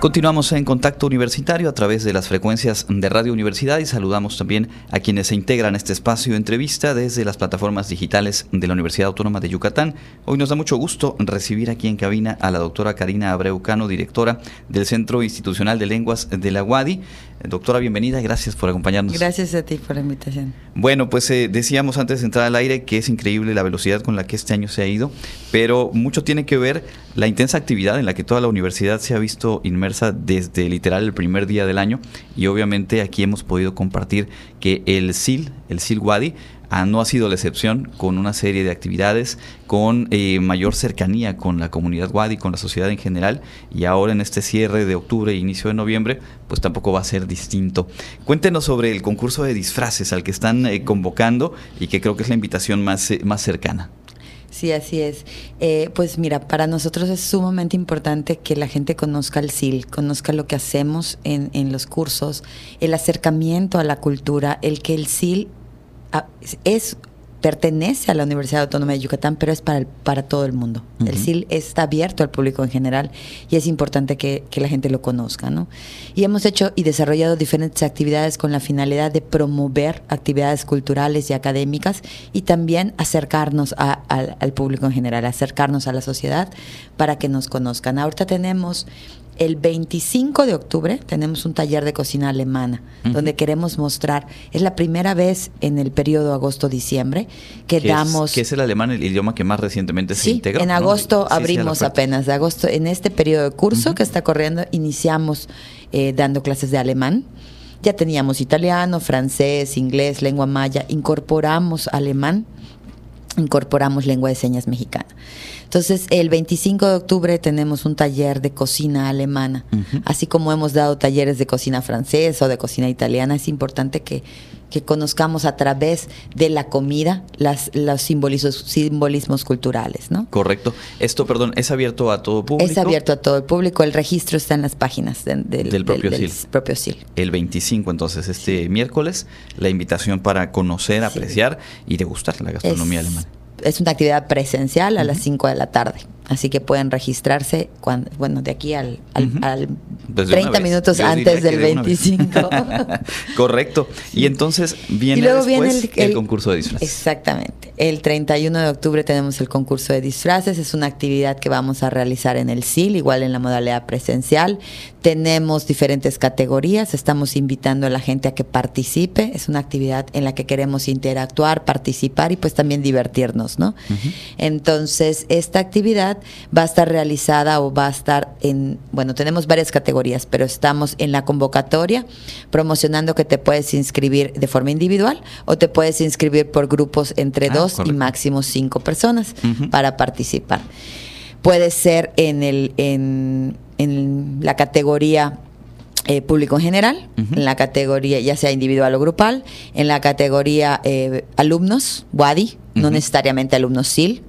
Continuamos en contacto universitario a través de las frecuencias de Radio Universidad y saludamos también a quienes se integran este espacio de entrevista desde las plataformas digitales de la Universidad Autónoma de Yucatán. Hoy nos da mucho gusto recibir aquí en cabina a la doctora Karina Abreucano, directora del Centro Institucional de Lenguas de la UADI. Doctora, bienvenida, gracias por acompañarnos. Gracias a ti por la invitación. Bueno, pues eh, decíamos antes de entrar al aire que es increíble la velocidad con la que este año se ha ido, pero mucho tiene que ver la intensa actividad en la que toda la universidad se ha visto inmersa desde literal el primer día del año y obviamente aquí hemos podido compartir que el SIL, el SIL Wadi, Ah, no ha sido la excepción con una serie de actividades, con eh, mayor cercanía con la comunidad Wadi, con la sociedad en general, y ahora en este cierre de octubre e inicio de noviembre, pues tampoco va a ser distinto. Cuéntenos sobre el concurso de disfraces al que están eh, convocando y que creo que es la invitación más, eh, más cercana. Sí, así es. pues mira, para nosotros es sumamente importante que la gente conozca el SIL, conozca lo que hacemos en, en los cursos, el acercamiento a la cultura, el que el SIL es pertenece a la Universidad Autónoma de Yucatán, pero es para, para todo el mundo. El SIL está abierto al público en general y es importante que, la gente lo conozca. ¿no? Y hemos hecho y desarrollado diferentes actividades con la finalidad de promover actividades culturales y académicas y también acercarnos al público en general, acercarnos a la sociedad para que nos conozcan. Ahorita tenemos el 25 de octubre tenemos un taller de cocina alemana, donde queremos mostrar, es la primera vez en el periodo agosto-diciembre que damos... Es, ¿Qué es el alemán, el idioma que más recientemente se integra? en agosto abrimos apenas, de agosto, en este periodo de curso que está corriendo, iniciamos eh, dando clases de alemán. Ya teníamos italiano, francés, inglés, lengua maya, incorporamos alemán, incorporamos lengua de señas mexicana. Entonces, el 25 de octubre tenemos un taller de cocina alemana, así como hemos dado talleres de cocina francesa o de cocina italiana. Es importante que, conozcamos a través de la comida las, los simbolismos, simbolismos culturales, ¿no? Correcto. Esto, perdón, ¿es abierto a todo público? Es abierto a todo el público. El registro está en las páginas del, propio, propio SIL. El 25, entonces, este miércoles, la invitación para conocer, apreciar y degustar la gastronomía alemana es una actividad presencial a las 5 de la tarde. Así que pueden registrarse, cuando, bueno, de aquí al, al, 30 minutos antes del 25. Correcto. Y entonces viene, después el, concurso de disfraces. Exactamente. El 31 de octubre tenemos el concurso de disfraces. Es una actividad que vamos a realizar en el SIL, igual en la modalidad presencial. Tenemos diferentes categorías. Estamos invitando a la gente a que participe. Es una actividad en la que queremos interactuar, participar y pues también divertirnos, ¿no? Entonces, esta actividad va a estar realizada o va a estar en, bueno, tenemos varias categorías, pero estamos en la convocatoria promocionando que te puedes inscribir de forma individual o te puedes inscribir por grupos entre ah, dos y máximo cinco personas para participar. Puede ser en, el, en, en la categoría eh, público en general, en la categoría ya sea individual o grupal, en la categoría eh, alumnos, WADI, no necesariamente alumnos SIL,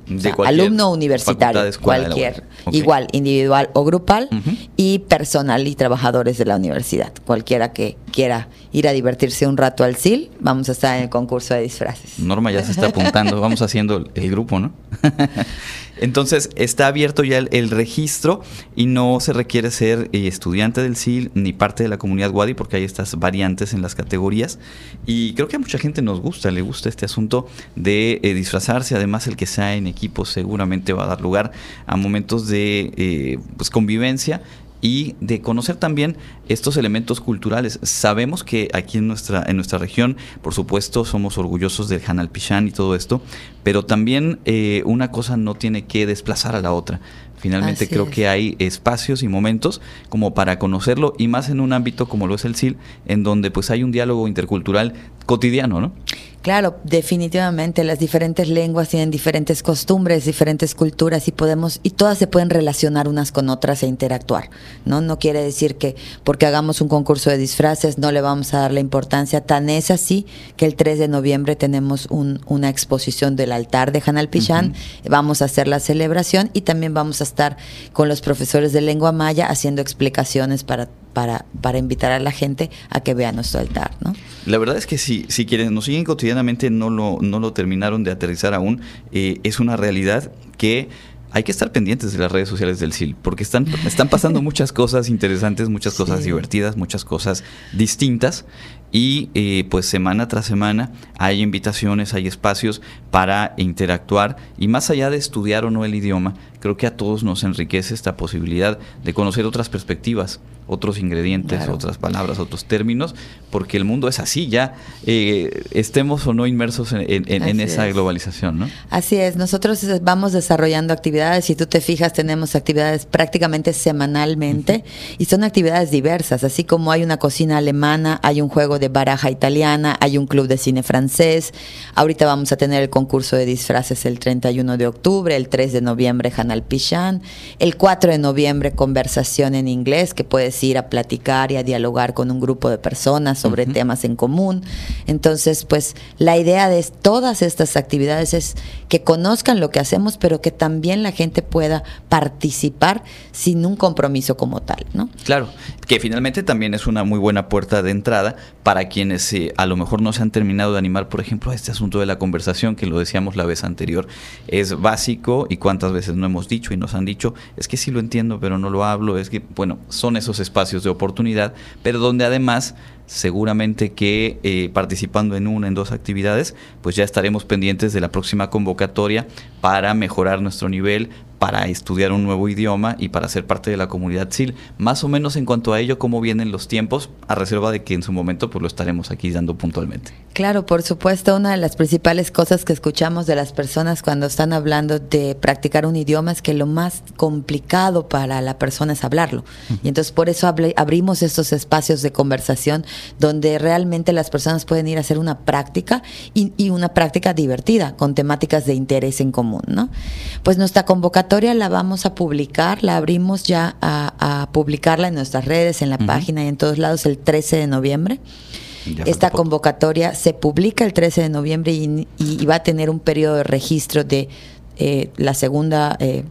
alumno universitario, cualquier, igual, individual o grupal, y personal y trabajadores de la universidad. Cualquiera que quiera ir a divertirse un rato al SIL, vamos a estar en el concurso de disfraces. Norma ya se está apuntando, vamos haciendo el grupo, ¿no? Entonces está abierto ya el, registro y no se requiere ser eh, estudiante del SIL ni parte de la comunidad Wadi porque hay estas variantes en las categorías y creo que a mucha gente nos gusta, le gusta este asunto de eh, disfrazarse, además el que sea en equipo seguramente va a dar lugar a momentos de eh, pues, convivencia y de conocer también estos elementos culturales. Sabemos que aquí en nuestra, en nuestra región, por supuesto, somos orgullosos del Hanal Pichán y todo esto, pero también eh, una cosa no tiene que desplazar a la otra. Finalmente creo que hay espacios y momentos como para conocerlo y más en un ámbito como lo es el SIL, en donde pues hay un diálogo intercultural cotidiano, ¿no? Claro, definitivamente las diferentes lenguas tienen diferentes costumbres, diferentes culturas y podemos y todas se pueden relacionar unas con otras e interactuar, ¿no? No quiere decir que porque hagamos un concurso de disfraces no le vamos a dar la importancia, tan es así que el 3 de noviembre tenemos una exposición del altar de Hanal Pichán, vamos a hacer la celebración y también vamos a estar con los profesores de lengua maya haciendo explicaciones para para, para invitar a la gente a que vea nuestro altar, ¿no? La verdad es que si, si quienes nos siguen cotidianamente no lo, no lo terminaron de aterrizar aún, eh, es una realidad que hay que estar pendientes de las redes sociales del SIL, porque están, están pasando muchas cosas interesantes, muchas cosas divertidas, muchas cosas distintas. Y eh, pues semana tras semana hay invitaciones, hay espacios para interactuar y más allá de estudiar o no el idioma, creo que a todos nos enriquece esta posibilidad de conocer otras perspectivas, otros ingredientes, otras palabras, otros términos, porque el mundo es así ya, eh, estemos o no inmersos en, esa globalización, ¿no? Así es, nosotros vamos desarrollando actividades, si tú te fijas, tenemos actividades prácticamente semanalmente y son actividades diversas, así como hay una cocina alemana, hay un juego de baraja italiana, hay un club de cine francés, ahorita vamos a tener el concurso de disfraces el 31 de octubre, el 3 de noviembre Hanal Pichán, el 4 de noviembre conversación en inglés que puedes ir a platicar y a dialogar con un grupo de personas sobre temas en común. Entonces, pues la idea de todas estas actividades es que conozcan lo que hacemos, pero que también la gente pueda participar sin un compromiso como tal, ¿no? Claro, que finalmente también es una muy buena puerta de entrada para quienes eh, a lo mejor no se han terminado de animar, por ejemplo, a este asunto de la conversación, que lo decíamos la vez anterior, es básico y cuántas veces no hemos dicho y nos han dicho, es que sí lo entiendo, pero no lo hablo, es que, bueno, son esos espacios de oportunidad, pero donde además seguramente que eh, participando en una, en dos actividades, pues ya estaremos pendientes de la próxima convocatoria para mejorar nuestro nivel, para estudiar un nuevo idioma y para ser parte de la comunidad SIL. Más o menos en cuanto a ello, cómo vienen los tiempos, a reserva de que en su momento pues lo estaremos aquí dando puntualmente. Claro, por supuesto, una de las principales cosas que escuchamos de las personas cuando están hablando de practicar un idioma es que lo más complicado para la persona es hablarlo. Y entonces por eso abrimos estos espacios de conversación donde realmente las personas pueden ir a hacer una práctica y, y una práctica divertida, con temáticas de interés en común, ¿no? Pues nuestra convocatoria la vamos a publicar, la abrimos ya a, publicarla en nuestras redes, en la página y en todos lados el 13 de noviembre. Esta convocatoria se publica el 13 de noviembre y, va a tener un periodo de registro de eh, la segunda eh,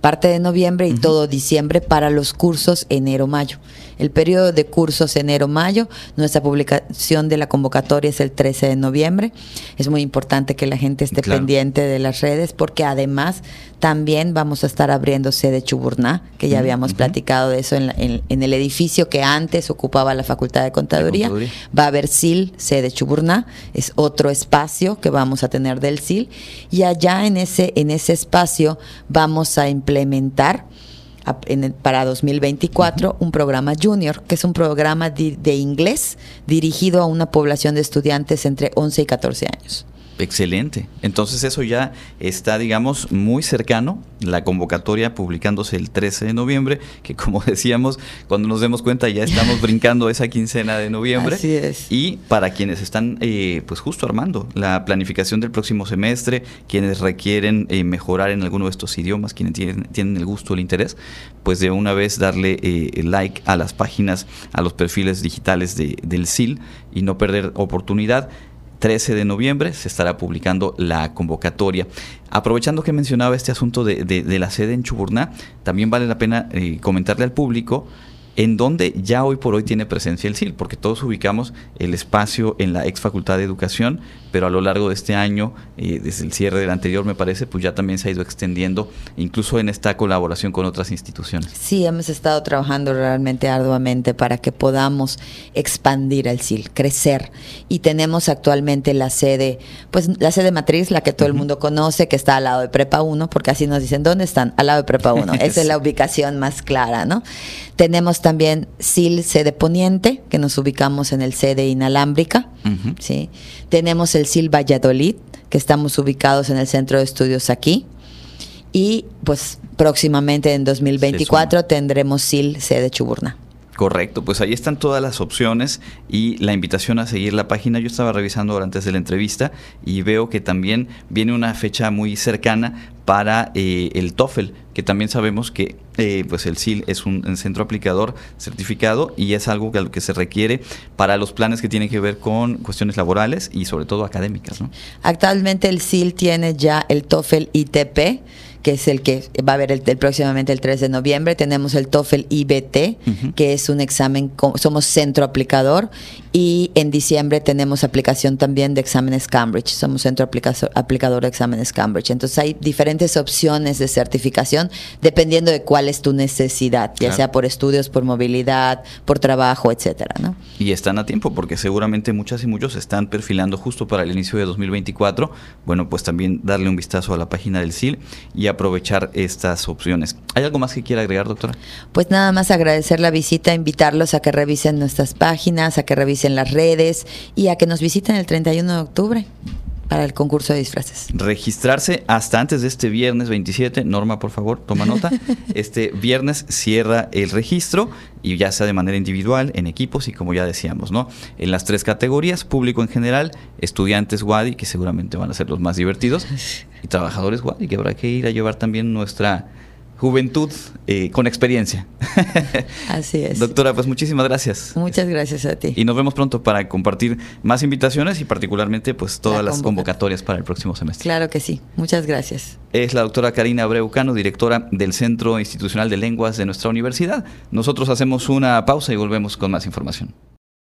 parte de noviembre y todo diciembre para los cursos enero-mayo. El periodo de cursos enero-mayo, nuestra publicación de la convocatoria es el 13 de noviembre. Es muy importante que la gente esté pendiente de las redes porque además también vamos a estar abriendo sede Chuburná, que ya habíamos platicado de eso en, el edificio que antes ocupaba la Facultad de Contaduría. Va a haber SIL, sede Chuburná, es otro espacio que vamos a tener del SIL. Y allá en ese, en ese espacio vamos a implementar para 2024 un programa junior, que es un programa de inglés dirigido a una población de estudiantes entre 11 y 14 años. Excelente. Entonces eso ya está, digamos, muy cercano. La convocatoria publicándose el 13 de noviembre, que como decíamos, cuando nos demos cuenta ya estamos brincando esa quincena de noviembre. Así es. Y para quienes están, eh, pues justo armando la planificación del próximo semestre, quienes requieren eh, mejorar en alguno de estos idiomas, quienes tienen, tienen el gusto, el interés, pues de una vez darle eh, like a las páginas, a los perfiles digitales de, del SIL y no perder oportunidad. 13 de noviembre se estará publicando la convocatoria. Aprovechando que mencionaba este asunto de, de, la sede en Chuburná, también vale la pena eh, comentarle al público en donde ya hoy por hoy tiene presencia el SIL, porque todos ubicamos el espacio en la ex Facultad de Educación, pero a lo largo de este año, eh, desde el cierre del anterior me parece, pues ya también se ha ido extendiendo, incluso en esta colaboración con otras instituciones. Sí, hemos estado trabajando realmente arduamente para que podamos expandir el SIL, crecer. Y tenemos actualmente la sede, pues la sede matriz, la que todo el mundo conoce, que está al lado de Prepa 1, porque así nos dicen, ¿dónde están? Al lado de Prepa 1. Esa es la ubicación más clara, ¿no? Tenemos también SIL sede poniente, que nos ubicamos en el sede inalámbrica. ¿sí? Tenemos el SIL Valladolid, que estamos ubicados en el centro de estudios aquí. Y pues próximamente en 2024 tendremos SIL sede Chuburna. Correcto, pues ahí están todas las opciones y la invitación a seguir la página. Yo estaba revisando ahora antes de la entrevista y veo que también viene una fecha muy cercana para eh, el TOEFL, que también sabemos que eh, pues el SIL es un, centro aplicador certificado y es algo que, que se requiere para los planes que tienen que ver con cuestiones laborales y sobre todo académicas. Actualmente el SIL tiene ya el TOEFL ITP que es el que va a haber el, próximamente el 3 de noviembre. Tenemos el TOEFL IBT, que es un examen, somos centro aplicador. Y en diciembre tenemos aplicación también de exámenes Cambridge. Somos centro aplicador de exámenes Cambridge. Entonces hay diferentes opciones de certificación dependiendo de cuál es tu necesidad, ya sea por estudios, por movilidad, por trabajo, etcétera. ¿no? Y están a tiempo porque seguramente muchas y muchos están perfilando justo para el inicio de 2024. Bueno, pues también darle un vistazo a la página del SIL y aprovechar estas opciones. ¿Hay algo más que quiera agregar, doctora? Pues nada más agradecer la visita, invitarlos a que revisen nuestras páginas, a que revisen las redes y a que nos visiten el 31 de octubre para el concurso de disfraces. Registrarse hasta antes de este viernes 27. Norma, por favor, toma nota. Este viernes cierra el registro y ya sea de manera individual, en equipos y como ya decíamos, ¿no? En las tres categorías, público en general, estudiantes WADI, que seguramente van a ser los más divertidos, y trabajadores WADI, que habrá que ir a llevar también nuestra juventud eh, con experiencia. Así es. Doctora, pues muchísimas gracias. Muchas gracias a ti. Y nos vemos pronto para compartir más invitaciones y particularmente pues todas las convocatorias para el próximo semestre. Claro que sí. Muchas gracias. Es la doctora Karina Breucano, directora del Centro Institucional de Lenguas de nuestra universidad. Nosotros hacemos una pausa y volvemos con más información.